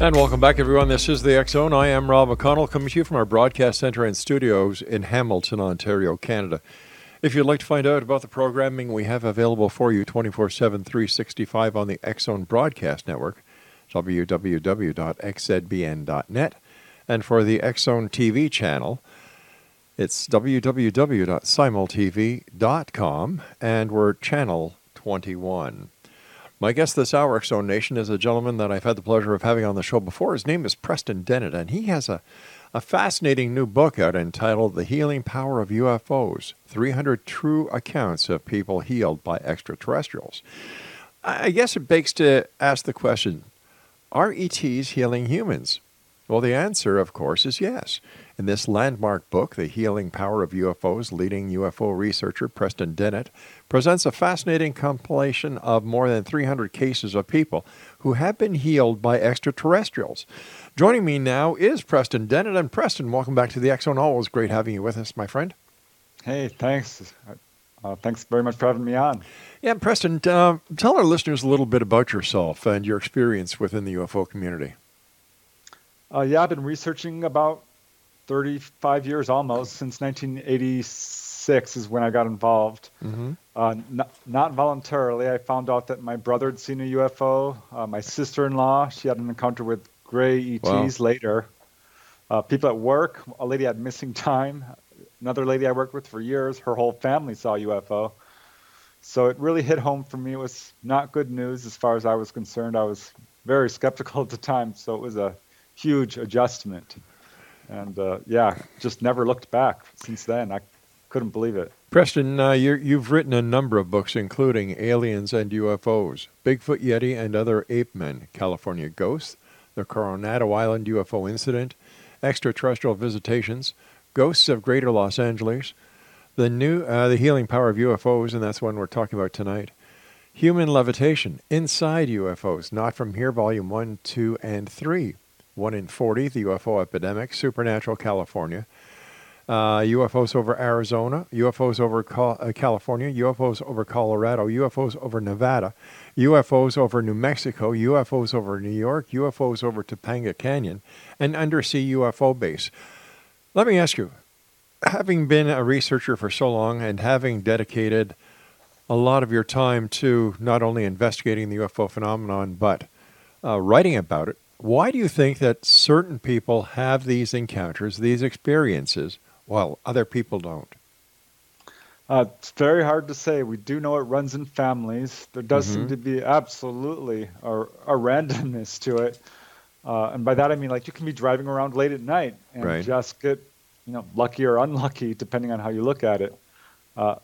And welcome back, everyone. This is the X Zone. I am Rob McConnell, coming to you from our broadcast center and studios in Hamilton, Ontario, Canada. If you'd like to find out about the programming we have available for you 24 7, 365 on the X Zone Broadcast Network, www.xzbn.net. And for the X Zone TV channel, it's www.simultv.com, and we're channel 21. My guest this hour, Zone Nation, is a gentleman that I've had the pleasure of having on the show before. His name is Preston Dennett, and he has a, a fascinating new book out entitled The Healing Power of UFOs 300 True Accounts of People Healed by Extraterrestrials. I guess it begs to ask the question Are ETs healing humans? Well, the answer, of course, is yes. In this landmark book, The Healing Power of UFOs, leading UFO researcher Preston Dennett presents a fascinating compilation of more than 300 cases of people who have been healed by extraterrestrials. Joining me now is Preston Dennett. And Preston, welcome back to the X Zone. Always great having you with us, my friend. Hey, thanks. Uh, thanks very much for having me on. Yeah, Preston, uh, tell our listeners a little bit about yourself and your experience within the UFO community. Uh, yeah, I've been researching about 35 years almost since 1986 is when I got involved. Mm-hmm. Uh, not, not, voluntarily. I found out that my brother had seen a UFO. Uh, my sister-in-law, she had an encounter with gray ETs wow. later. Uh, people at work, a lady had missing time. Another lady I worked with for years, her whole family saw UFO. So it really hit home for me. It was not good news as far as I was concerned. I was very skeptical at the time, so it was a huge adjustment. And uh, yeah, just never looked back since then. I couldn't believe it. Preston, uh, you have written a number of books, including Aliens and UFOs, Bigfoot Yeti and Other Ape Men, California Ghosts, The Coronado Island UFO Incident, Extraterrestrial Visitations, Ghosts of Greater Los Angeles, the new uh, The Healing Power of UFOs, and that's one we're talking about tonight. Human Levitation, Inside UFOs, Not From Here, Volume 1, 2, and 3. 1 in 40, the UFO epidemic, Supernatural California, uh, UFOs over Arizona, UFOs over uh, California, UFOs over Colorado, UFOs over Nevada, UFOs over New Mexico, UFOs over New York, UFOs over Topanga Canyon, and undersea UFO base. Let me ask you, having been a researcher for so long and having dedicated a lot of your time to not only investigating the UFO phenomenon but uh, writing about it, why do you think that certain people have these encounters, these experiences, while other people don't? Uh, it's very hard to say. We do know it runs in families. There does mm-hmm. seem to be absolutely a, a randomness to it. Uh, and by that I mean like you can be driving around late at night and right. just get, you know, lucky or unlucky depending on how you look at it. Uh,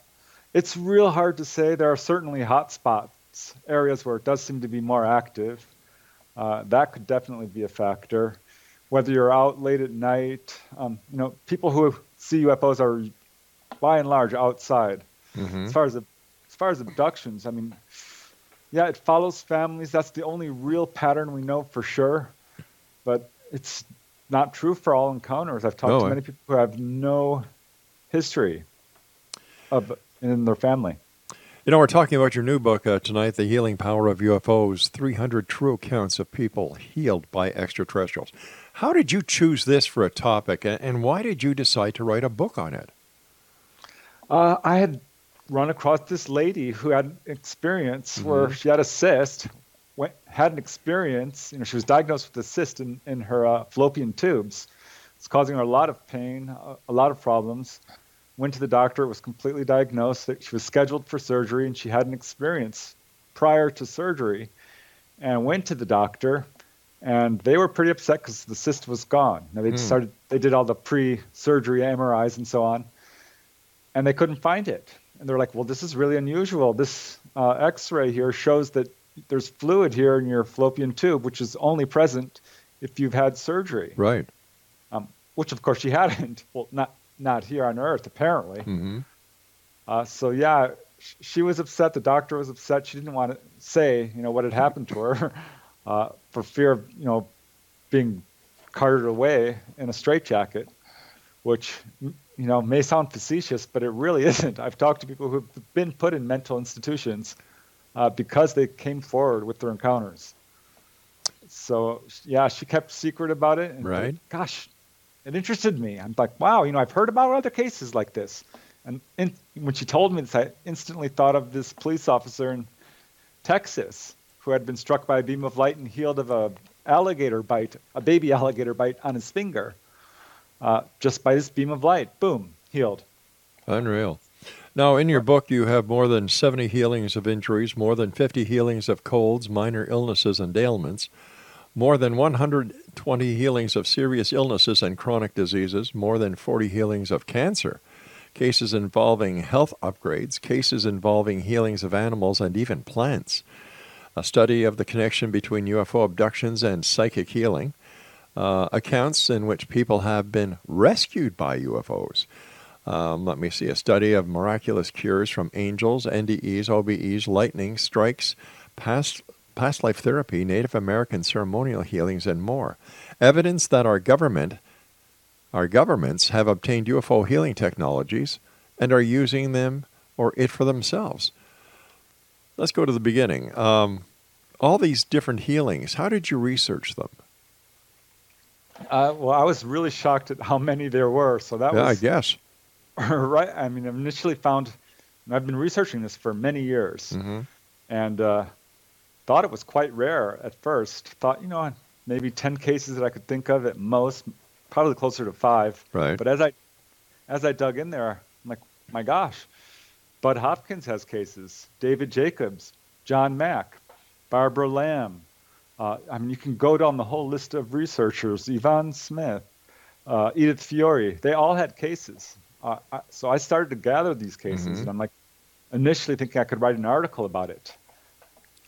it's real hard to say. There are certainly hot spots, areas where it does seem to be more active. Uh, that could definitely be a factor. Whether you're out late at night, um, you know, people who see UFOs are by and large outside. Mm-hmm. As far as as far as abductions, I mean, yeah, it follows families. That's the only real pattern we know for sure. But it's not true for all encounters. I've talked no, to many people who have no history of in their family. You know, we're talking about your new book uh, tonight, The Healing Power of UFOs 300 True Accounts of People Healed by Extraterrestrials. How did you choose this for a topic, and why did you decide to write a book on it? Uh, I had run across this lady who had experience mm-hmm. where she had a cyst, went, had an experience, you know, she was diagnosed with a cyst in, in her uh, fallopian tubes. It's causing her a lot of pain, a, a lot of problems went to the doctor, it was completely diagnosed that she was scheduled for surgery and she had an experience prior to surgery and went to the doctor and they were pretty upset because the cyst was gone. Now they mm. started, they did all the pre-surgery MRIs and so on, and they couldn't find it. And they're like, "Well, this is really unusual. This uh, X-ray here shows that there's fluid here in your fallopian tube, which is only present if you've had surgery." Right. Um, which, of course, she hadn't. Well, not not here on Earth, apparently. Mm-hmm. Uh, so yeah, she was upset. The doctor was upset. She didn't want to say, you know, what had happened to her, uh, for fear of, you know, being carted away in a straitjacket, which, you know, may sound facetious, but it really isn't. I've talked to people who've been put in mental institutions uh, because they came forward with their encounters. So yeah, she kept secret about it. And right. gosh, it interested me. I'm like, wow, you know, I've heard about other cases like this. And in, when she told me this, I instantly thought of this police officer in Texas who had been struck by a beam of light and healed of a alligator bite, a baby alligator bite on his finger, uh, just by this beam of light. Boom, healed. Unreal. Now, in your book, you have more than 70 healings of injuries, more than 50 healings of colds, minor illnesses, and ailments, more than 120 healings of serious illnesses and chronic diseases, more than 40 healings of cancer cases involving health upgrades, cases involving healings of animals and even plants, a study of the connection between UFO abductions and psychic healing, uh, accounts in which people have been rescued by UFOs. Um, let me see a study of miraculous cures from angels, NDEs, OBEs, lightning strikes, past past life therapy, Native American ceremonial healings, and more. Evidence that our government our governments have obtained UFO healing technologies and are using them or it for themselves. Let's go to the beginning. Um, all these different healings, how did you research them? Uh, well, I was really shocked at how many there were. So that yeah, was. I guess. right. I mean, I initially found, I've been researching this for many years, mm-hmm. and uh, thought it was quite rare at first. Thought, you know, maybe 10 cases that I could think of at most, probably closer to five. Right. But as I as I dug in there, I'm like, my gosh, Bud Hopkins has cases. David Jacobs, John Mack, Barbara Lamb. Uh, I mean, you can go down the whole list of researchers. Yvonne Smith, uh, Edith Fiore. They all had cases. Uh, I, so I started to gather these cases, mm-hmm. and I'm like, initially thinking I could write an article about it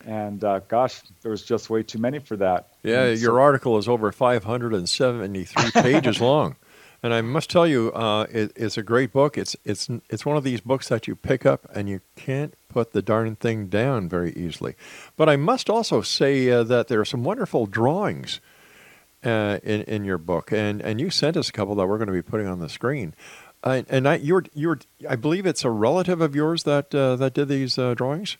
and uh, gosh, there was just way too many for that. Yeah, and your so- article is over 573 pages long, and I must tell you, uh, it, it's a great book. It's it's it's one of these books that you pick up and you can't put the darn thing down very easily. But I must also say uh, that there are some wonderful drawings. Uh, in in your book, and and you sent us a couple that we're going to be putting on the screen, uh, and I you're you're I believe it's a relative of yours that uh, that did these uh, drawings.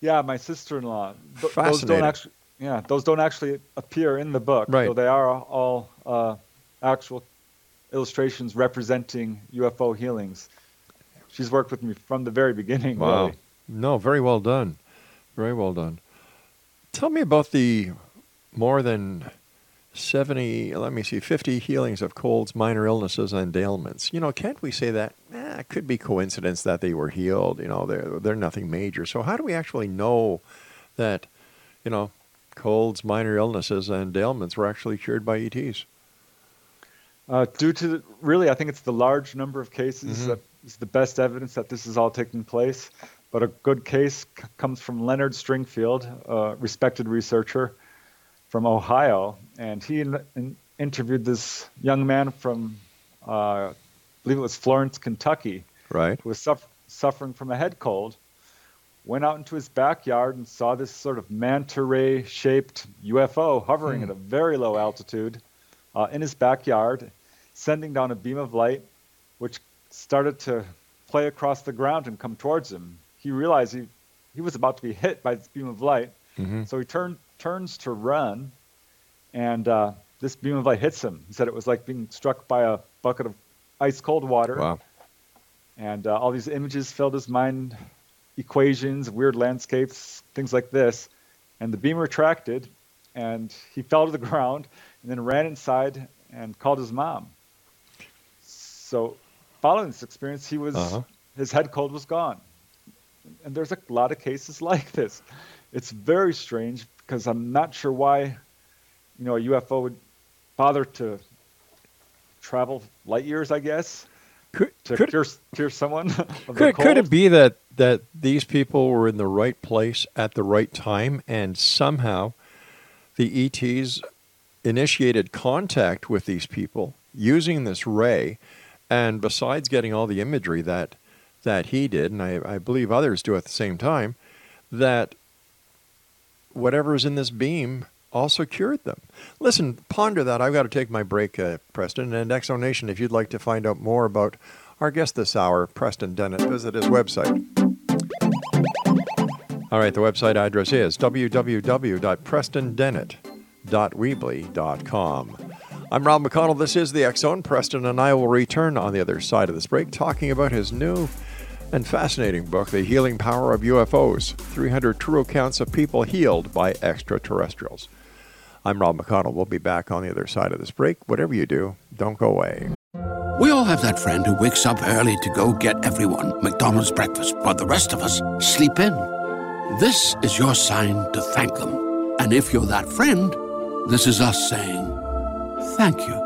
Yeah, my sister-in-law. Th- those don't actually, yeah, those don't actually appear in the book. Right. So they are all uh, actual illustrations representing UFO healings. She's worked with me from the very beginning. Wow. Really. No, very well done. Very well done. Tell me about the more than 70, let me see, 50 healings of colds, minor illnesses, and ailments. You know, can't we say that? Eh, it could be coincidence that they were healed. You know, they're, they're nothing major. So, how do we actually know that, you know, colds, minor illnesses, and ailments were actually cured by ETs? Uh, due to the, really, I think it's the large number of cases mm-hmm. that is the best evidence that this is all taking place. But a good case c- comes from Leonard Stringfield, a respected researcher from Ohio, and he in, in, interviewed this young man from, uh, I believe it was Florence, Kentucky, right, who was suffer- suffering from a head cold. Went out into his backyard and saw this sort of manta ray shaped UFO hovering hmm. at a very low altitude uh, in his backyard, sending down a beam of light, which started to play across the ground and come towards him. He realized he, he was about to be hit by this beam of light, mm-hmm. so he turned turns to run, and uh, this beam of light hits him. He said it was like being struck by a bucket of ice cold water. Wow. And uh, all these images filled his mind, equations, weird landscapes, things like this. And the beam retracted, and he fell to the ground, and then ran inside and called his mom. So, following this experience, he was uh-huh. his head cold was gone. And there's a lot of cases like this. It's very strange because I'm not sure why you know a UFO would bother to travel light years, I guess, Could, to could, cure someone could, could it be that, that these people were in the right place at the right time and somehow the ETs initiated contact with these people using this ray? And besides getting all the imagery that, that he did, and I, I believe others do at the same time, that whatever is in this beam also cured them. Listen, ponder that. I've got to take my break, uh, Preston. And Exonation, if you'd like to find out more about our guest this hour, Preston Dennett, visit his website. All right, the website address is www.prestondennett.weebly.com. I'm Rob McConnell. This is the X Zone. Preston and I will return on the other side of this break talking about his new and fascinating book, The Healing Power of UFOs 300 True Accounts of People Healed by Extraterrestrials. I'm Rob McConnell. We'll be back on the other side of this break. Whatever you do, don't go away. We all have that friend who wakes up early to go get everyone McDonald's breakfast, while the rest of us sleep in. This is your sign to thank them. And if you're that friend, this is us saying thank you.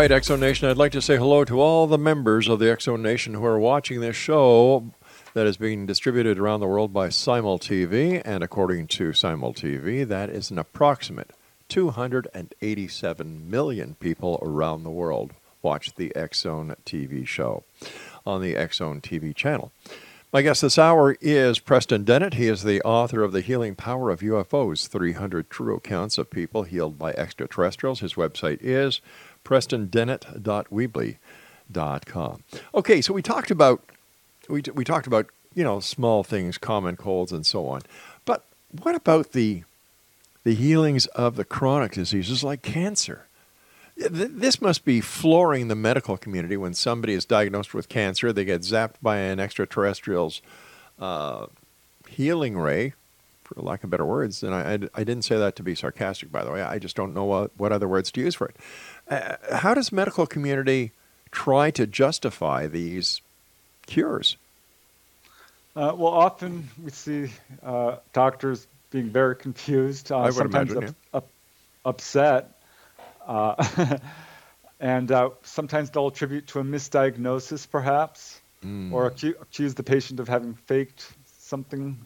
Right, Exo Nation, I'd like to say hello to all the members of the Exo Nation who are watching this show that is being distributed around the world by Simul TV. And according to Simul TV, that is an approximate 287 million people around the world watch the X Zone TV show on the X Zone TV channel. My guest this hour is Preston Dennett. He is the author of The Healing Power of UFOs 300 True Accounts of People Healed by Extraterrestrials. His website is prestondennett.weebly.com. Okay, so we talked about we, we talked about you know small things, common colds, and so on. But what about the the healings of the chronic diseases like cancer? This must be flooring the medical community when somebody is diagnosed with cancer. They get zapped by an extraterrestrial's uh, healing ray, for lack of better words. And I, I, I didn't say that to be sarcastic, by the way. I just don't know what, what other words to use for it. Uh, how does medical community try to justify these cures? Uh, well, often we see uh, doctors being very confused, uh, sometimes imagine, up, up, upset, uh, and uh, sometimes they'll attribute to a misdiagnosis, perhaps, Hmm. or acu- accuse the patient of having faked something,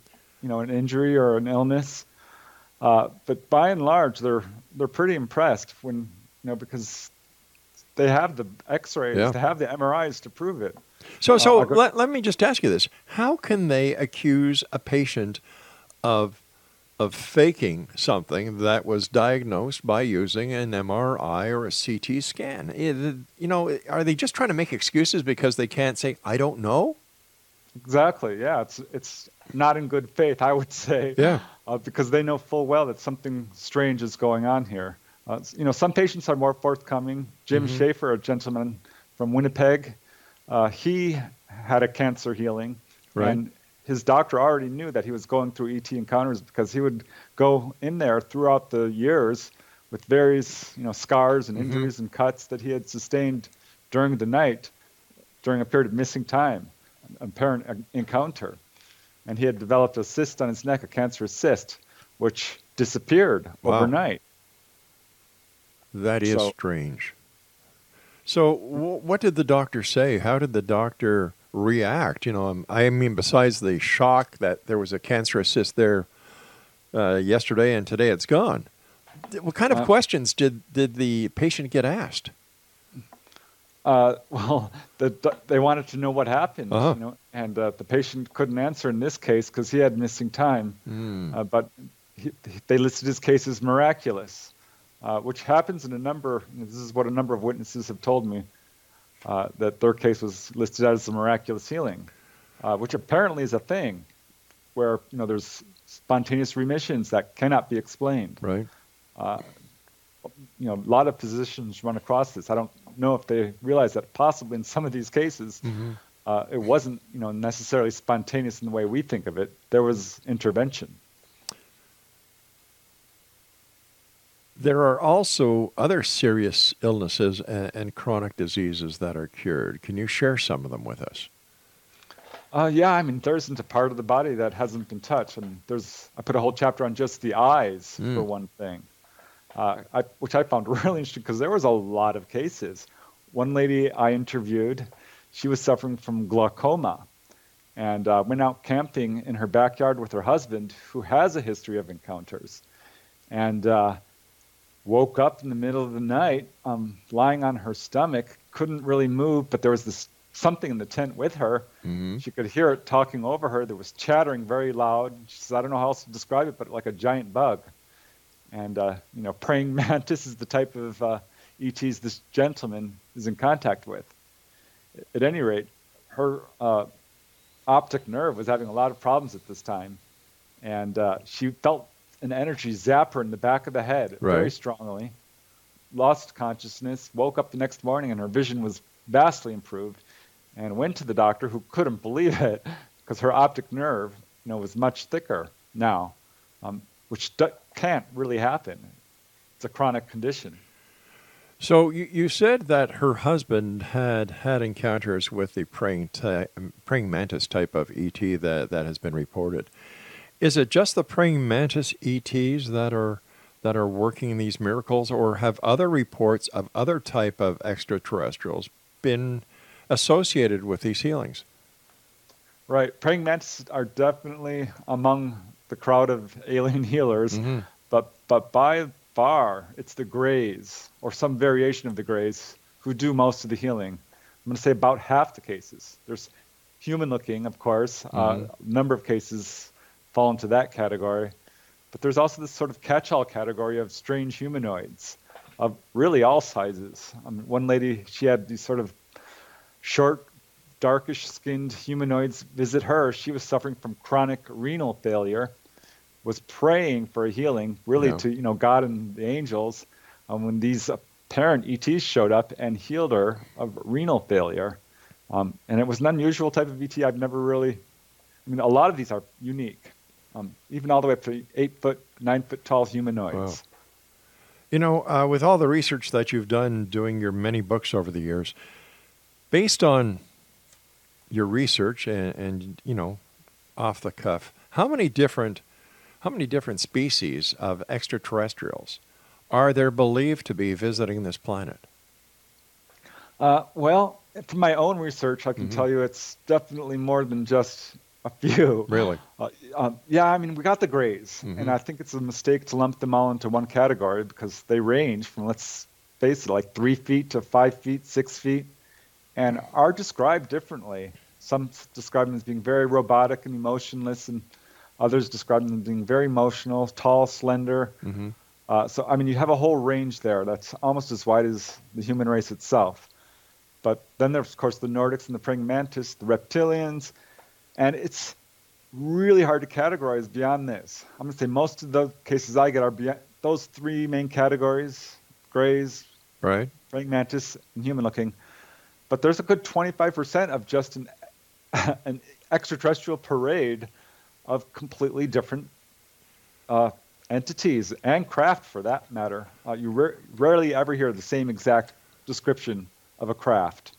you know, an injury or an illness. Uh, but by and large, they're they're pretty impressed when you know because they have the X-rays, Yeah. they have the MRIs to prove it. So, so I go- let, let me just ask you this: How can they accuse a patient of of faking something that was diagnosed by using an MRI or a CT scan? Eh, You know, are they just trying to make excuses because they can't say "I don't know"? Exactly. Yeah, it's it's not in good faith, I would say. Yeah. Uh, because they know full well that something strange is going on here. Uh, you know, some patients are more forthcoming. Jim Mm-hmm. Schaefer, a gentleman from Winnipeg, uh, he had a cancer healing, Right. and his doctor already knew that he was going through ET encounters because he would go in there throughout the years with various, you know, scars and Mm-hmm. injuries and cuts that he had sustained during the night, during a period of missing time, apparent encounter. And he had developed a cyst on his neck, a cancerous cyst, which disappeared Wow. overnight. That is So- strange. So, w- what did the doctor say? How did the doctor react? You know, um, I mean, besides the shock that there was a cancerous cyst there uh, yesterday and today it's gone, What kind of Uh, questions did did the patient get asked? Uh, well, the, the- they wanted to know what happened, Uh-huh. you know, and uh, the patient couldn't answer in this case because he had missing time. Hmm. Uh, but he, they listed his case as miraculous, uh, which happens in a number. This is what a number of witnesses have told me uh, that their case was listed as a miraculous healing, uh, which apparently is a thing, where you know there's spontaneous remissions that cannot be explained Right. you know, a lot of physicians run across this. I don't know if they realize that possibly in some of these cases, uh, it wasn't, you know, necessarily spontaneous in the way we think of it. There was intervention. There are also other serious illnesses and, and chronic diseases that are cured. Can you share some of them with us? Uh, yeah, I mean, there isn't a part of the body that hasn't been touched. And there's, I put a whole chapter on just the eyes for one thing, uh, I, which I found really interesting because there was a lot of cases. One lady I interviewed, she was suffering from glaucoma and uh, went out camping in her backyard with her husband, who has a history of encounters, and uh, woke up in the middle of the night, um, lying on her stomach, couldn't really move, but there was this something in the tent with her. She could hear it talking over her. There was chattering very loud. She says, "I don't know how else to describe it, but like a giant bug." And uh, you know, praying mantis is the type of uh, ETs this gentleman is in contact with. At any rate, her uh, optic nerve was having a lot of problems at this time, and uh, she felt an energy zap her in the back of the head very strongly. Lost consciousness, woke up the next morning, and her vision was vastly improved, and went to the doctor, who couldn't believe it because her optic nerve, you know, was much thicker now, um, which can't really happen. It's a chronic condition. So you, you said that her husband had had encounters with the praying, ty- praying mantis type of ET that, that has been reported. Is it just the praying mantis ETs that are that are working these miracles, or have other reports of other type of extraterrestrials been associated with these healings? Right. Praying mantises are definitely among the crowd of alien healers, mm-hmm. but but by far it's the Greys or some variation of the Greys who do most of the healing. I'm going to say about half the cases. There's human-looking, of course. Uh, a number of cases fall into that category, but there's also this sort of catch-all category of strange humanoids of really all sizes. I mean, one lady, she had these sort of short, darkish skinned humanoids visit her. She was suffering from chronic renal failure, was praying for a healing, really Yeah. to you know God and the angels. Um, when these apparent ETs showed up and healed her of renal failure, um, and it was an unusual type of ET. I've never really. I mean, a lot of these are unique, um, even all the way up to eight foot, nine foot tall humanoids. Wow. You know, uh, with all the research that you've done doing your many books over the years, based on your research and, and you know, off the cuff, how many different how many different species of extraterrestrials are there believed to be visiting this planet? Uh, well, from my own research, I can tell you it's definitely more than just a few. Really? Uh, um, yeah, I mean, we got the grays, and I think it's a mistake to lump them all into one category because they range from, let's face it, like three feet to five feet, six feet, and are described differently. Some describe them as being very robotic and emotionless, and others describe them as being very emotional, tall, slender. Uh, so, I mean, you have a whole range there that's almost as wide as the human race itself. But then there's, of course, the Nordics and the praying mantis, the reptilians, and it's really hard to categorize beyond this. I'm going to say most of the cases I get are beyond those three main categories grays, Right? praying mantis, and human looking. But there's a good 25% of just an, an extraterrestrial parade of completely different uh, entities and craft for that matter. Uh, you ra- rarely ever hear the same exact description of a craft.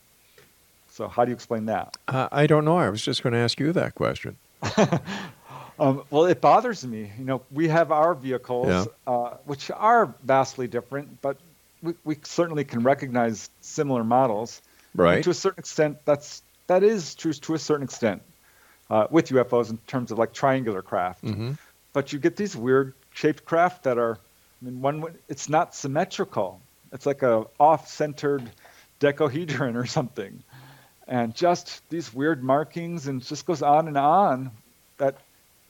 So, how do you explain that? Uh, I don't know. I was just going to ask you that question. Um, well, it bothers me. You know, we have our vehicles, Yeah. uh, which are vastly different, but we, we certainly can recognize similar models. Right. And to a certain extent, that's that is true to a certain extent uh, with UFOs in terms of like triangular craft. Mm-hmm. But you get these weird shaped craft that are I mean, one it's not symmetrical. It's like a off-centered decahedron or something, and just these weird markings, and just goes on and on. That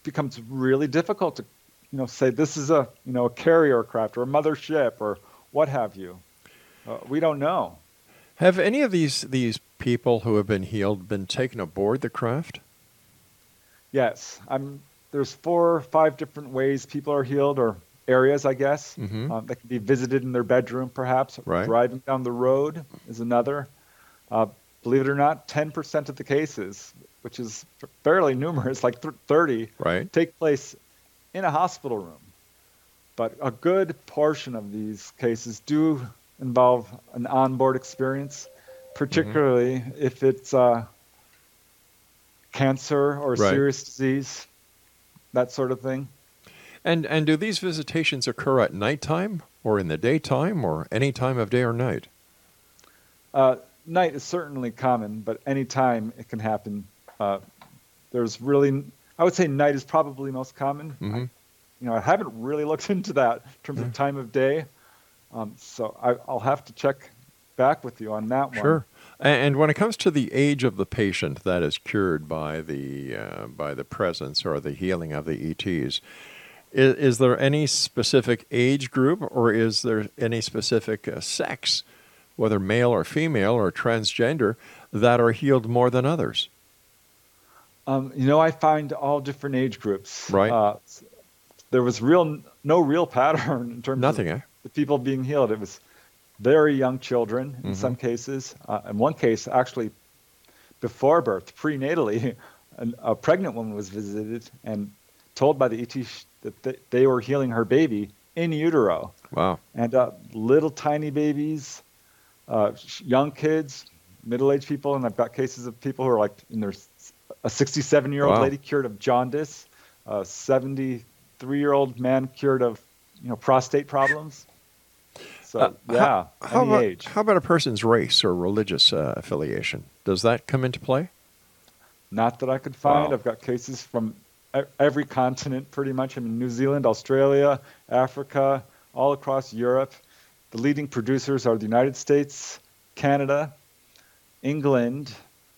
becomes really difficult to, you know, say this is a you know a carrier craft or a mothership or what have you. Uh, we don't know. Have any of these these people who have been healed been taken aboard the craft? Yes, I'm. There's four or five different ways people are healed, or areas, I guess, Mhm. um, that can be visited in their bedroom, perhaps. Right. Driving down the road is another. Uh, believe it or not, 10% of the cases, which is fairly numerous, like th- 30, Right. take place in a hospital room. But a good portion of these cases do involve an onboard experience, particularly if it's uh, cancer or Right. serious disease, that sort of thing. And and do these visitations occur at nighttime or in the daytime or any time of day or night? Uh, night is certainly common, but any time it can happen. Uh, there's really, I would say night is probably most common. I, Mhm. you know, I haven't really looked into that in terms of time of day, um, so I, I'll have to check back with you on that one. Sure. And when it comes to the age of the patient that is cured by the uh, by the presence or the healing of the ETs, is, is there any specific age group or is there any specific uh, sex, whether male or female or transgender, that are healed more than others? Um, you know, I find all different age groups. Right. Uh, there was real, no real pattern in terms of Nothing, of eh? The people being healed. It was very young children in Mhm. some cases. Uh, in one case, actually, before birth, prenatally, an, a pregnant woman was visited and told by the ET that they, they were healing her baby in utero. Wow. And uh, little tiny babies, uh, young kids, middle-aged people, and I've got cases of people who are like in their a 67-year-old Wow. lady cured of jaundice, a 73-year-old man cured of you know prostate problems. So Uh, yeah, how, how any about, age. how about a person's race or religious uh, affiliation? Does that come into play? Not that I could find. Wow. I've got cases from e- every continent, pretty much. I mean, New Zealand, Australia, Africa, all across Europe. The leading producers are the United States, Canada, England,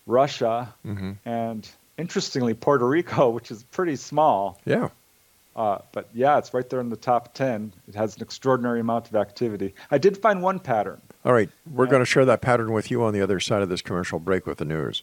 Russia, Mm-hmm. and interestingly, Puerto Rico, which is pretty small. Yeah. Uh, but yeah, it's right there in the top 10. It has an extraordinary amount of activity. I did find one pattern. All right, we're Yeah. going to share that pattern with you on the other side of this commercial break with the news.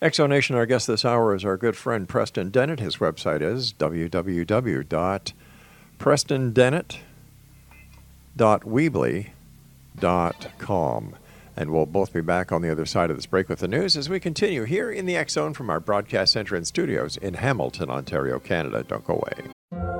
Exonation, our guest this hour is our good friend Preston Dennett. His website is www.prestondennett.weebly.com. And we'll both be back on the other side of this break with the news as we continue here in the Zone from our broadcast center and studios in Hamilton, Ontario, Canada. Don't go away.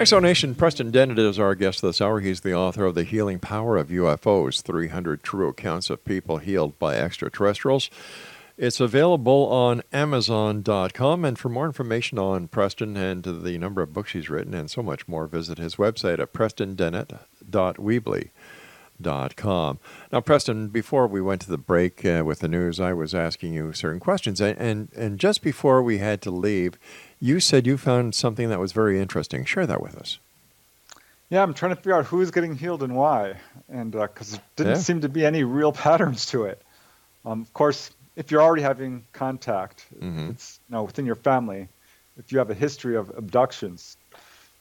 Exonation, Preston Dennett is our guest this hour. He's the author of The Healing Power of UFOs 300 True Accounts of People Healed by Extraterrestrials. It's available on Amazon.com. And for more information on Preston and the number of books he's written and so much more, visit his website at prestondennett.weebly.com. Now, Preston, before we went to the break uh, with the news, I was asking you certain questions. And, and, and just before we had to leave, you said you found something that was very interesting. Share that with us. Yeah, I'm trying to figure out who's getting healed and why, and because there didn't Yeah. seem to be any real patterns to it. Um, of course, if you're already having contact, Mhm. it's you know within your family. If you have a history of abductions,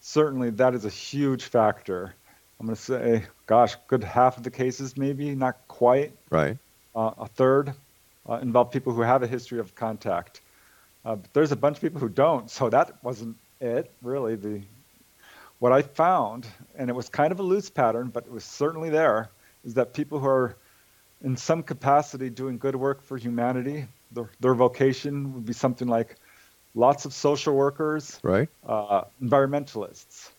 certainly that is a huge factor. I'm going to say, gosh, good half of the cases, maybe not quite, Right. uh, a third, uh, involve people who have a history of contact. Uh, but there's a bunch of people who don't, so that wasn't it really. The what I found, and it was kind of a loose pattern, but it was certainly there, is that people who are in some capacity doing good work for humanity, their, their vocation would be something like lots of social workers, right? Uh, environmentalists,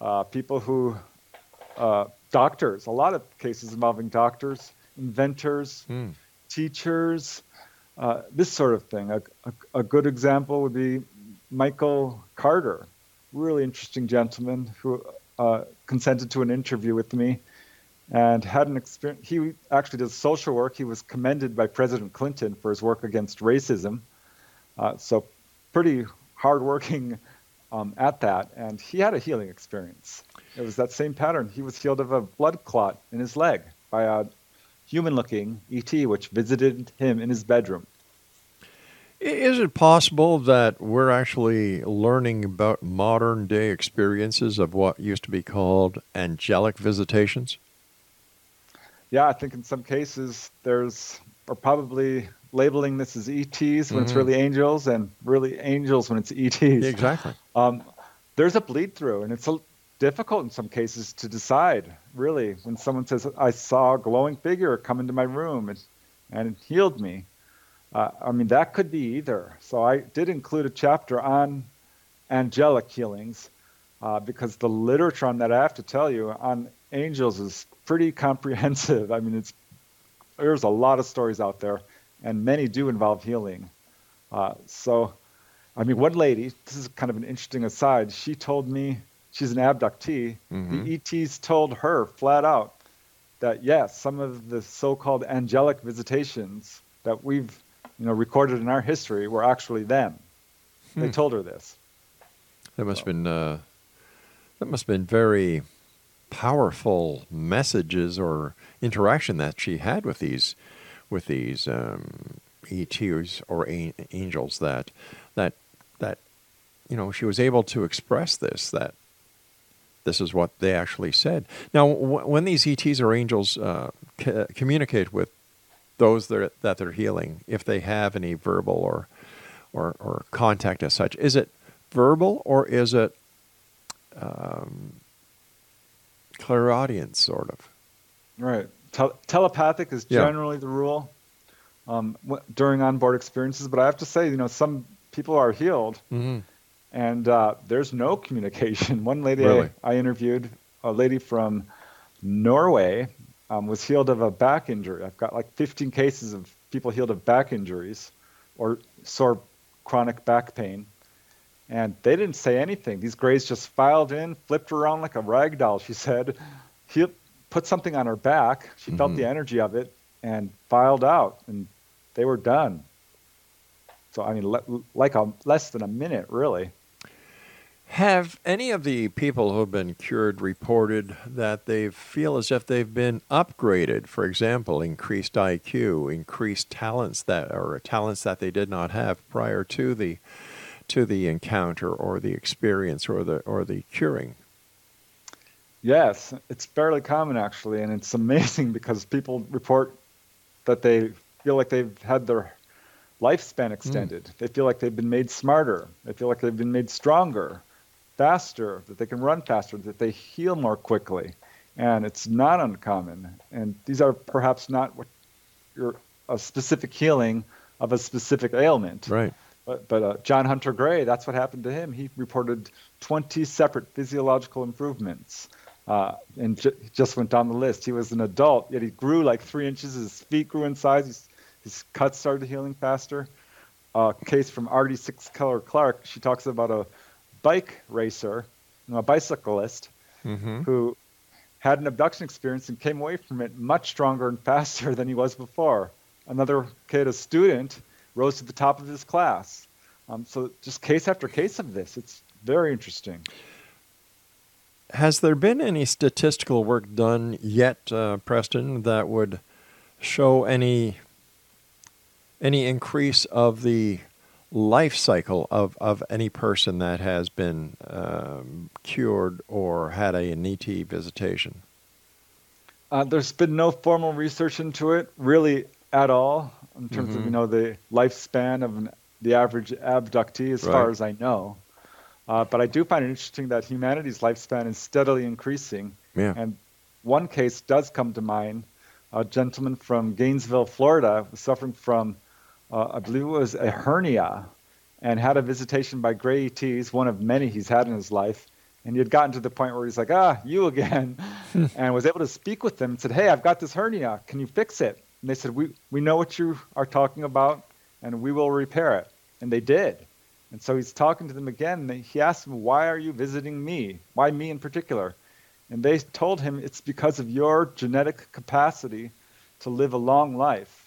uh, people who, uh, doctors, a lot of cases involving doctors, inventors, mm. teachers, uh, this sort of thing. A, a, a, good example would be Michael Carter, really interesting gentleman who uh, consented to an interview with me and had an experience. He actually does social work. He was commended by President Clinton for his work against racism. Uh, so, pretty hardworking um, at that. And he had a healing experience. It was that same pattern. He was healed of a blood clot in his leg by a human looking ET, which visited him in his bedroom. Is it possible that we're actually learning about modern day experiences of what used to be called angelic visitations? yeah, I think in some cases there's are probably labeling this as ETs when mm-hmm. it's really angels and really angels when it's ETs. Exactly. Um, there's a bleed through, and it's a, difficult in some cases to decide. Really, when someone says, "I saw a glowing figure come into my room and and it healed me," uh, I mean that could be either. So I did include a chapter on angelic healings uh, because the literature on that I have to tell you on angels is pretty comprehensive. I mean, it's there's a lot of stories out there, and many do involve healing. Uh, so, I mean, one lady, this is kind of an interesting aside. She told me she's an abductee. Mm-hmm. The ETs told her flat out that yes, some of the so-called angelic visitations that we've you know recorded in our history were actually them. Hmm. They told her this. That must so. have been uh, that must have been very powerful messages or interaction that she had with these with these um, ETs or a- angels that that that you know she was able to express this that this is what they actually said. Now, w- when these ETs or angels uh, c- communicate with those that, are, that they're healing, if they have any verbal or, or, or contact as such, is it verbal or is it um, clairaudience, sort of. Right. Tel- telepathic is generally yeah. the rule um, w- during onboard experiences, but I have to say, you know, some people are healed, mm-hmm. And uh, there's no communication. One lady really? I, I, interviewed, a lady from Norway, um, was healed of a back injury. I've got like 15 cases of people healed of back injuries or sore chronic back pain and they didn't say anything. These grays just filed in, flipped around like a rag doll, she said. He put something on her back. She mm-hmm. felt the energy of it and filed out, and they were done. So, I mean, le- like a, less than a minute, really. Have any of the people who have been cured reported that they feel as if they've been upgraded? For example, increased IQ, increased talents that or talents that they did not have prior to the to the encounter or the experience or the or the curing. Yes, it's fairly common actually, and it's amazing because people report that they feel like they've had their lifespan hmm. extended. Mm. They feel like they've been made smarter. They feel like they've been made stronger, faster, that they can run faster, that they heal more quickly. And it's not uncommon. And these are perhaps not what your a specific healing of a specific ailment. Right. But, but uh, John Hunter Gray, that's what happened to him. He reported 20 separate physiological improvements uh, and j- just went down the list. He was an adult, yet he grew like three inches. His feet grew in size. His, his cuts started healing faster. A uh, case from Ardy Sixkiller Clarke. She talks about a bike racer, a bicyclist, mm-hmm. who had an abduction experience and came away from it much stronger and faster than he was before. Another kid, a student, rose to the top of his class. Um, so just case after case of this. It's very interesting. Has there been any statistical work done yet, uh, Preston, that would show any any increase of the life cycle of, of any person that has been um, cured or had a NET visitation? Uh, there's been no formal research into it, really, at all in terms mm-hmm. of you know the lifespan of an, the average abductee, as right. far as I know. Uh, but I do find it interesting that humanity's lifespan is steadily increasing. Yeah. And one case does come to mind. A gentleman from Gainesville, Florida, was suffering from uh, I believe it was a hernia, and had a visitation by gray ETs, one of many he's had in his life. And he had gotten to the point where he's like, ah, you again, and was able to speak with them and said, hey, I've got this hernia. Can you fix it? And they said, we, we know what you are talking about, and we will repair it. And they did. And so he's talking to them again. And he asked them, why are you visiting me? Why me in particular? And they told him it's because of your genetic capacity to live a long life,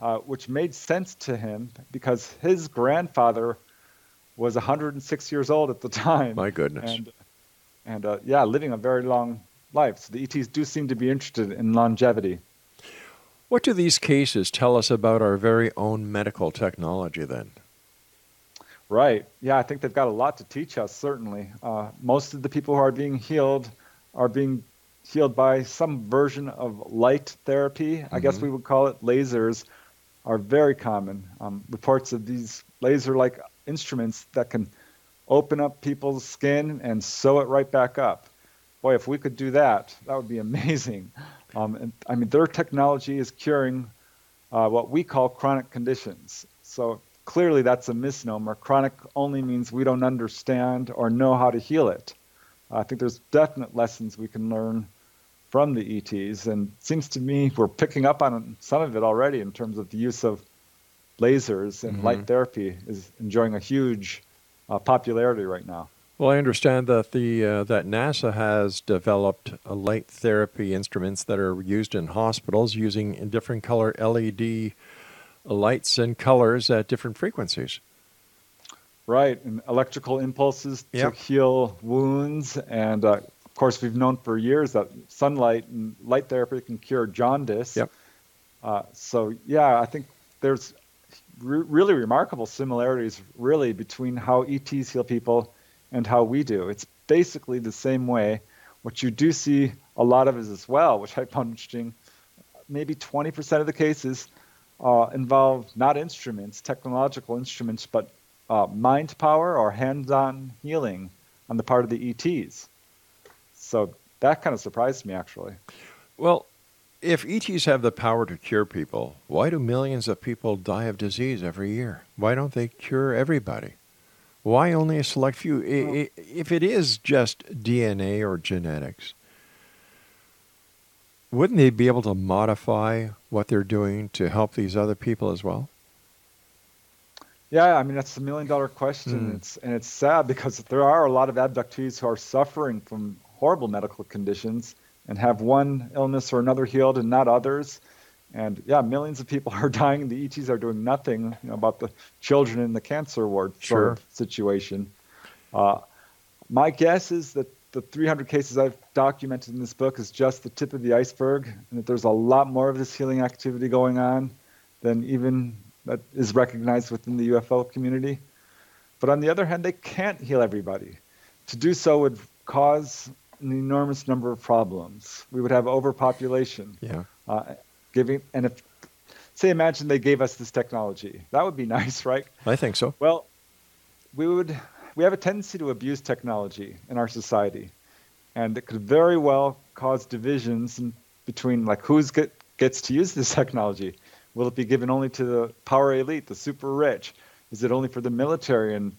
uh, which made sense to him because his grandfather was 106 years old at the time. My goodness. And, and uh, yeah, living a very long life. So the ETs do seem to be interested in longevity. What do these cases tell us about our very own medical technology then? Right. Yeah, I think they've got a lot to teach us, certainly. Uh, most of the people who are being healed are being healed by some version of light therapy. Mm-hmm. I guess mm-hmm. we would call it lasers, are very common. Um, reports of these laser like instruments that can open up people's skin and sew it right back up. Boy, if we could do that, that would be amazing. Um, and, I mean, their technology is curing uh, what we call chronic conditions. So clearly, that's a misnomer. Chronic only means we don't understand or know how to heal it. I think there's definite lessons we can learn from the ETs, and it seems to me we're picking up on some of it already in terms of the use of lasers and mm-hmm. light therapy is enjoying a huge uh, popularity right now. Well, I understand that the uh, that NASA has developed light therapy instruments that are used in hospitals using different color LED lights and colors at different frequencies. Right, and electrical impulses yep. to heal wounds, and uh, course we've known for years that sunlight and light therapy can cure jaundice. Yep. Uh, so yeah, I think there's re- really remarkable similarities, really, between how ETs heal people and how we do. It's basically the same way. What you do see a lot of is as well, which I found interesting. Maybe 20% of the cases uh, involve not instruments, technological instruments, but uh, mind power or hands-on healing on the part of the ETs. So that kind of surprised me, actually. Well, if ETs have the power to cure people, why do millions of people die of disease every year? Why don't they cure everybody? Why only a select few? If it is just DNA or genetics, wouldn't they be able to modify what they're doing to help these other people as well? Yeah, I mean that's a million dollar question. Mm. It's and it's sad because there are a lot of abductees who are suffering from horrible medical conditions and have one illness or another healed and not others. And yeah, millions of people are dying. The ETs are doing nothing you know, about the children in the cancer ward sure. sort of situation. Uh, my guess is that the 300 cases I've documented in this book is just the tip of the iceberg, and that there's a lot more of this healing activity going on than even that is recognized within the UFO community. But on the other hand, they can't heal everybody. To do so would cause an enormous number of problems. We would have overpopulation. Yeah. Uh, giving and if say imagine they gave us this technology, that would be nice, right? I think so. Well, we would we have a tendency to abuse technology in our society, and it could very well cause divisions between like who's get, gets to use this technology. Will it be given only to the power elite, the super rich? Is it only for the military and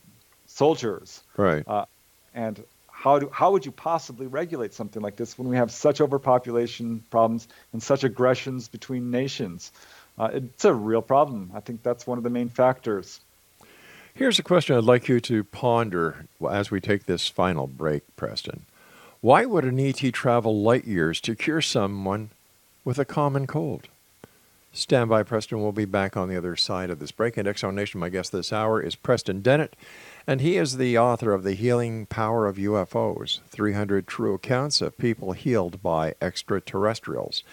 soldiers? Right. Uh, and how, do, how would you possibly regulate something like this when we have such overpopulation problems and such aggressions between nations? Uh, it's a real problem. I think that's one of the main factors. Here's a question I'd like you to ponder as we take this final break, Preston. Why would an ET travel light years to cure someone with a common cold? Stand by, Preston. We'll be back on the other side of this break. And Zone Nation, my guest this hour is Preston Dennett. And he is the author of The Healing Power of UFOs 300 True Accounts of People Healed by Extraterrestrials.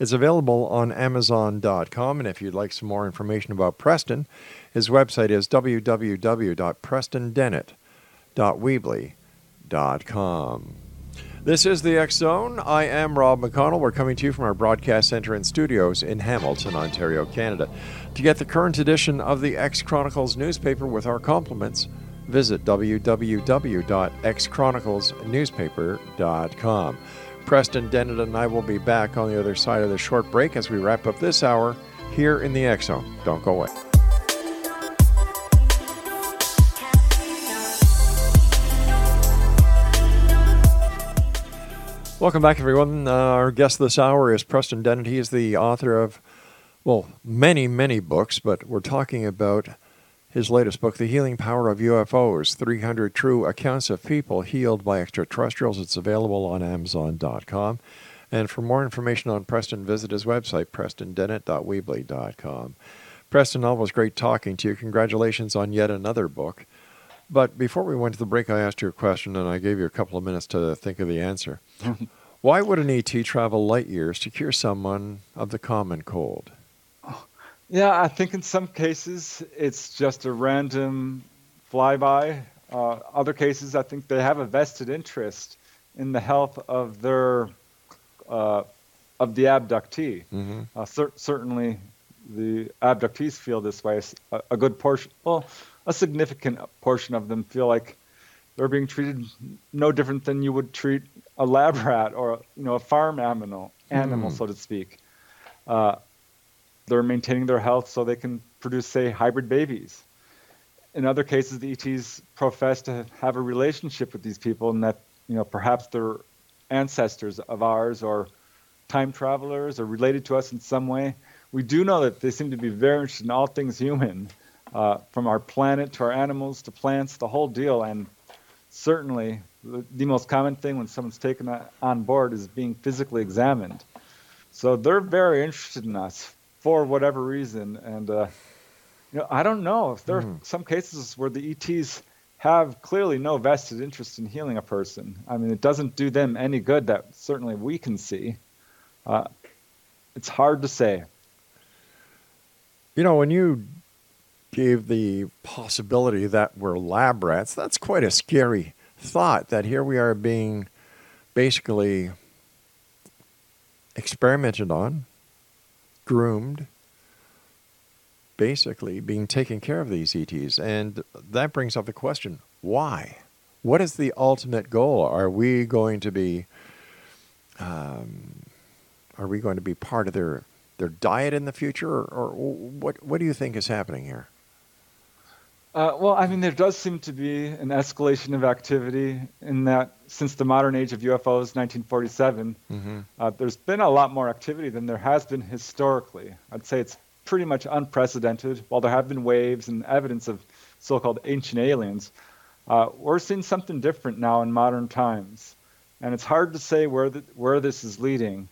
It's available on Amazon.com. And if you'd like some more information about Preston, his website is www.prestondennett.weebly.com. This is the X Zone. I am Rob McConnell. We're coming to you from our broadcast center and studios in Hamilton, Ontario, Canada. To get the current edition of the X Chronicles newspaper with our compliments, visit www.xchroniclesnewspaper.com. Preston Dennett and I will be back on the other side of the short break as we wrap up this hour here in the X Zone. Don't go away. Welcome back, everyone. Uh, our guest this hour is Preston Dennett. He is the author of, well, many, many books, but we're talking about his latest book, The Healing Power of UFOs 300 True Accounts of People Healed by Extraterrestrials. It's available on Amazon.com. And for more information on Preston, visit his website, prestondennett.weebly.com. Preston, always great talking to you. Congratulations on yet another book. But before we went to the break, I asked you a question and I gave you a couple of minutes to think of the answer. Why would an ET travel light years to cure someone of the common cold? Yeah, I think in some cases it's just a random flyby. Uh, other cases, I think they have a vested interest in the health of their uh, of the abductee. Mm-hmm. Uh, cer- certainly, the abductees feel this way. A, a good portion, well, a significant portion of them feel like they're being treated no different than you would treat a lab rat or you know a farm animal, animal mm. so to speak. Uh, they're maintaining their health so they can produce, say, hybrid babies. In other cases, the ETs profess to have a relationship with these people, and that you know perhaps they're ancestors of ours or time travelers or related to us in some way. We do know that they seem to be very interested in all things human, uh, from our planet to our animals to plants, the whole deal. And certainly, the, the most common thing when someone's taken on board is being physically examined. So they're very interested in us for whatever reason. And uh, you know, I don't know if there mm. are some cases where the ETs have clearly no vested interest in healing a person. I mean, it doesn't do them any good that certainly we can see. Uh, it's hard to say. You know, when you gave the possibility that we're lab rats, that's quite a scary thought that here we are being basically experimented on, groomed, basically being taken care of these ETs. And that brings up the question why? What is the ultimate goal? Are we going to be. Um, are we going to be part of their their diet in the future, or, or what? What do you think is happening here? Uh, well, I mean, there does seem to be an escalation of activity in that since the modern age of UFOs, 1947, mm-hmm. uh, there's been a lot more activity than there has been historically. I'd say it's pretty much unprecedented. While there have been waves and evidence of so called ancient aliens, uh, we're seeing something different now in modern times. And it's hard to say where, the, where this is leading.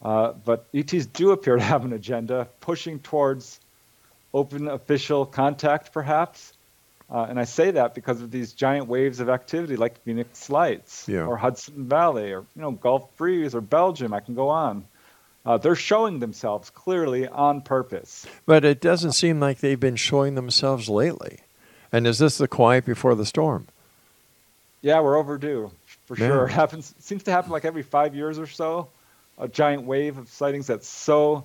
Uh, but ETs do appear to have an agenda pushing towards open official contact, perhaps. Uh, and I say that because of these giant waves of activity like Phoenix Lights yeah. or Hudson Valley or you know Gulf Breeze or Belgium. I can go on. Uh, they're showing themselves clearly on purpose. But it doesn't seem like they've been showing themselves lately. And is this the quiet before the storm? Yeah, we're overdue for yeah. sure. It happens seems to happen like every five years or so. A giant wave of sightings that's so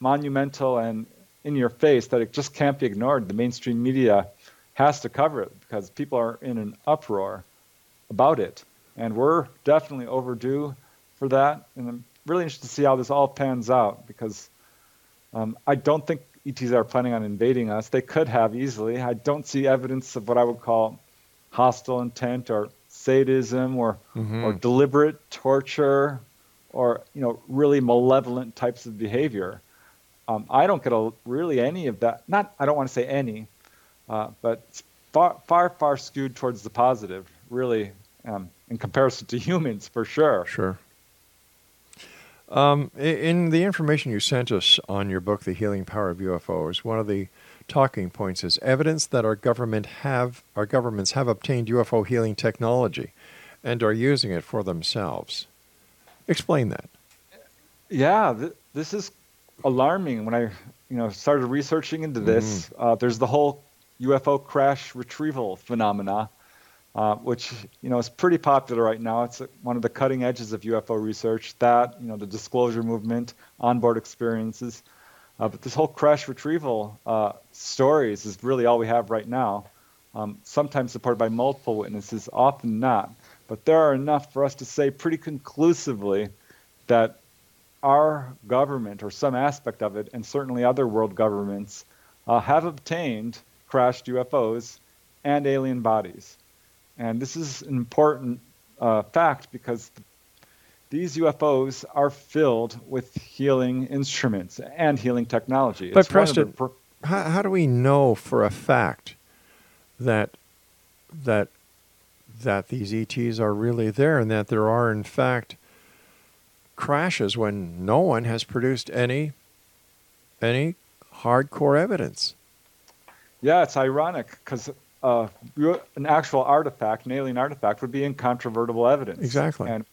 monumental and in your face that it just can't be ignored. The mainstream media has to cover it because people are in an uproar about it. And we're definitely overdue for that. And I'm really interested to see how this all pans out because um, I don't think ETs are planning on invading us. They could have easily. I don't see evidence of what I would call hostile intent or sadism or mm-hmm. or deliberate torture or you know really malevolent types of behavior. Um, I don't get a, really any of that. Not I don't want to say any, uh, but far far far skewed towards the positive. Really, um, in comparison to humans, for sure. Sure. Um, in the information you sent us on your book, The Healing Power of UFOs, one of the talking points is evidence that our government have our governments have obtained UFO healing technology and are using it for themselves. Explain that. Yeah, th- this is alarming. When I, you know, started researching into this, mm. uh, there's the whole UFO crash retrieval phenomena, uh, which you know is pretty popular right now. It's one of the cutting edges of UFO research. That you know, the disclosure movement, onboard experiences, uh, but this whole crash retrieval uh, stories is really all we have right now. Um, sometimes supported by multiple witnesses, often not. But there are enough for us to say pretty conclusively that our government, or some aspect of it, and certainly other world governments, uh, have obtained crashed UFOs and alien bodies. And this is an important uh, fact because the, these UFOs are filled with healing instruments and healing technology. But Preston, how, how do we know for a fact that that that these ETs are really there and that there are in fact crashes when no one has produced any any hardcore evidence? Yeah, it's ironic because uh, an actual artifact, an alien artifact, would be incontrovertible evidence. Exactly. And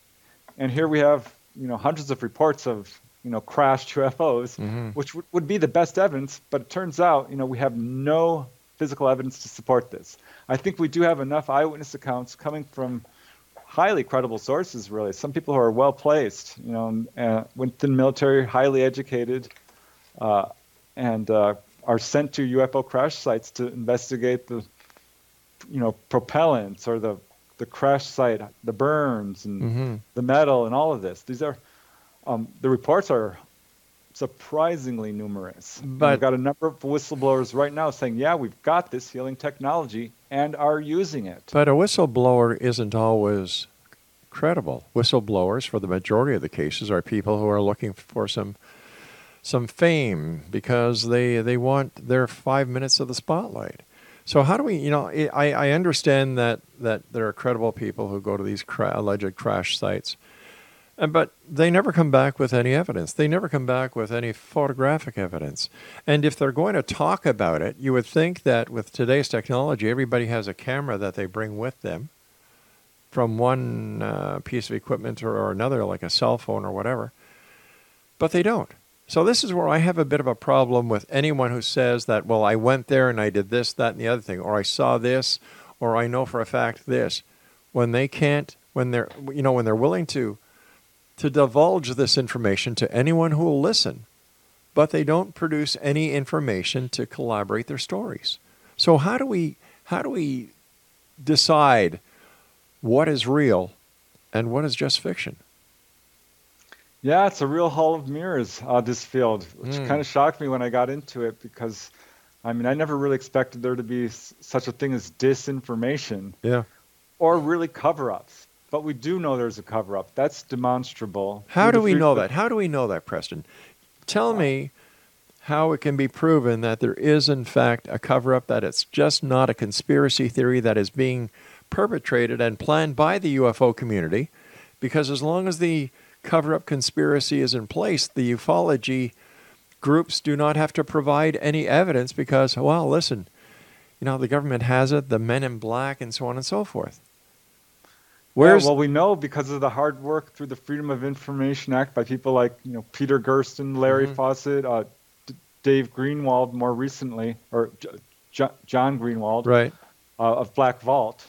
and here we have you know hundreds of reports of you know crashed UFOs, mm-hmm. which w- would be the best evidence. But it turns out you know we have no physical evidence to support this. I think we do have enough eyewitness accounts coming from highly credible sources. Really, some people who are well placed, you know, uh, within military, highly educated, uh, and uh, are sent to UFO crash sites to investigate the you know propellants or the the crash site, the burns and mm-hmm. the metal and all of this. These are um, the reports are surprisingly numerous. But we've got a number of whistleblowers right now saying, "Yeah, we've got this healing technology and are using it." But a whistleblower isn't always credible. Whistleblowers, for the majority of the cases, are people who are looking for some some fame because they they want their five minutes of the spotlight. So how do we, you know, I, I understand that, that there are credible people who go to these cra- alleged crash sites, and, but they never come back with any evidence. They never come back with any photographic evidence. And if they're going to talk about it, you would think that with today's technology, everybody has a camera that they bring with them from one uh, piece of equipment or, or another, like a cell phone or whatever. But they don't. So this is where I have a bit of a problem with anyone who says that, well, I went there and I did this, that, and the other thing, or I saw this, or I know for a fact this, when they can't, when they're, you know, when they're willing to, to divulge this information to anyone who will listen, but they don't produce any information to collaborate their stories. So how do we, how do we decide what is real and what is just fiction? Yeah, it's a real hall of mirrors, uh, this field, which mm. kind of shocked me when I got into it because, I mean, I never really expected there to be s- such a thing as disinformation. Yeah. Or really cover ups. But we do know there's a cover up. That's demonstrable. How do we know that? How do we know that, Preston? Tell me how it can be proven that there is, in fact, a cover up, that it's just not a conspiracy theory that is being perpetrated and planned by the UFO community. Because as long as the cover up conspiracy is in place, the ufology groups do not have to provide any evidence because, well, listen, you know, the government has it, the men in black, and so on and so forth. Where's yeah, well, we know because of the hard work through the Freedom of Information Act by people like you know Peter Gersten, Larry mm-hmm. Fawcett, uh, D- Dave Greenwald, more recently, or J- John Greenewald, right, uh, of Black Vault.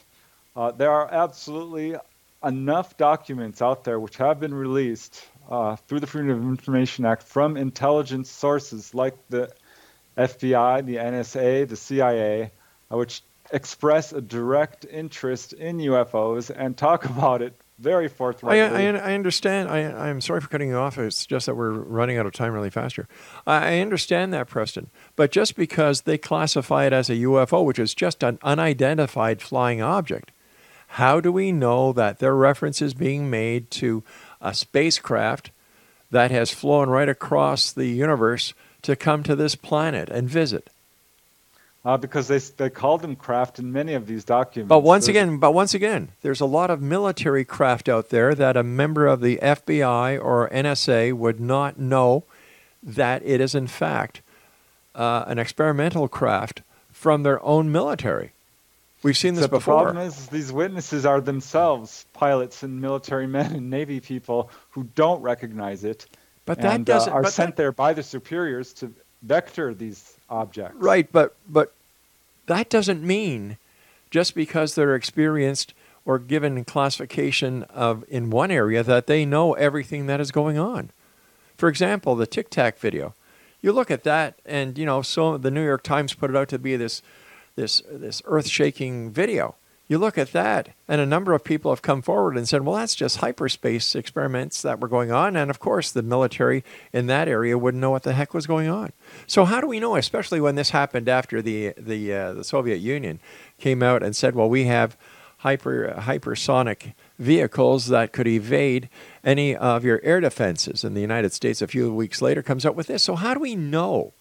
Uh, there are absolutely enough documents out there which have been released uh, through the Freedom of Information Act from intelligence sources like the FBI, the NSA, the CIA, uh, which express a direct interest in UFOs and talk about it very forthrightly. I, I, I understand. I, I'm sorry for cutting you off. It's just that we're running out of time really fast here. I, I understand that, Preston. But just because they classify it as a UFO, which is just an unidentified flying object, how do we know that their reference is being made to a spacecraft that has flown right across the universe to come to this planet and visit? Uh, because they they called them craft in many of these documents. But once there's again, but once again, there's a lot of military craft out there that a member of the FBI or NSA would not know that it is in fact uh, an experimental craft from their own military. We've seen this before. The problem is these witnesses are themselves pilots and military men and Navy people who don't recognize it. But that and, uh, doesn't. Uh, are sent that, there by the superiors to vector these objects. Right, but but that doesn't mean just because they're experienced or given classification of in one area that they know everything that is going on. For example, the Tic Tac video. You look at that, and you know, so the New York Times put it out to be this this this earth-shaking video. You look at that, and a number of people have come forward and said, "Well, that's just hyperspace experiments that were going on." And of course, the military in that area wouldn't know what the heck was going on. So how do we know, especially when this happened after the the uh, the Soviet Union came out and said, "Well, we have hyper hypersonic vehicles that could evade any of your air defenses. And the United States, a few weeks later, comes up with this. So, how do we know?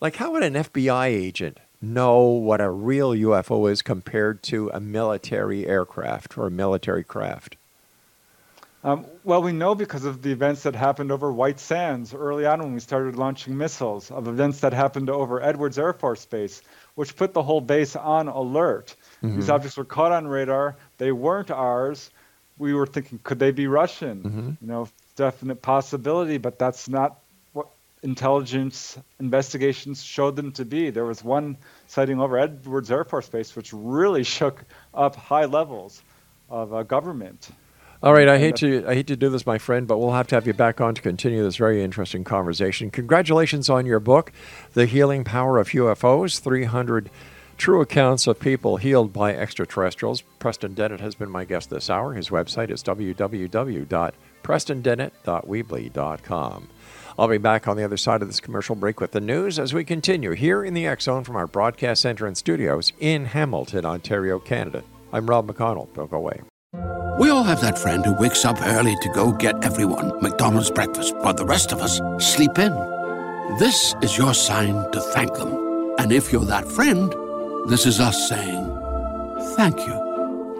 Like, how would an FBI agent know what a real UFO is compared to a military aircraft or a military craft? Um, well, we know because of the events that happened over White Sands early on when we started launching missiles, of events that happened over Edwards Air Force Base, which put the whole base on alert. Mm-hmm. These objects were caught on radar. They weren't ours. We were thinking, could they be Russian? Mm-hmm. You know, definite possibility, but that's not intelligence investigations showed them to be. There was one sighting over Edwards Air Force Base which really shook up high levels of uh, government. All right, I hate to I hate to do this, my friend, but we'll have to have you back on to continue this very interesting conversation. Congratulations on your book, The Healing Power of UFOs: 300 True Accounts of People Healed by Extraterrestrials. Preston Dennett has been my guest this hour. His website is www.prestondennett.weebly.com. I'll be back on the other side of this commercial break with the news as we continue here in the Zone from our broadcast center and studios in Hamilton, Ontario, Canada. I'm Rob McConnell. Don't go away. We all have that friend who wakes up early to go get everyone McDonald's breakfast, while the rest of us sleep in. This is your sign to thank them. And if you're that friend, this is us saying thank you.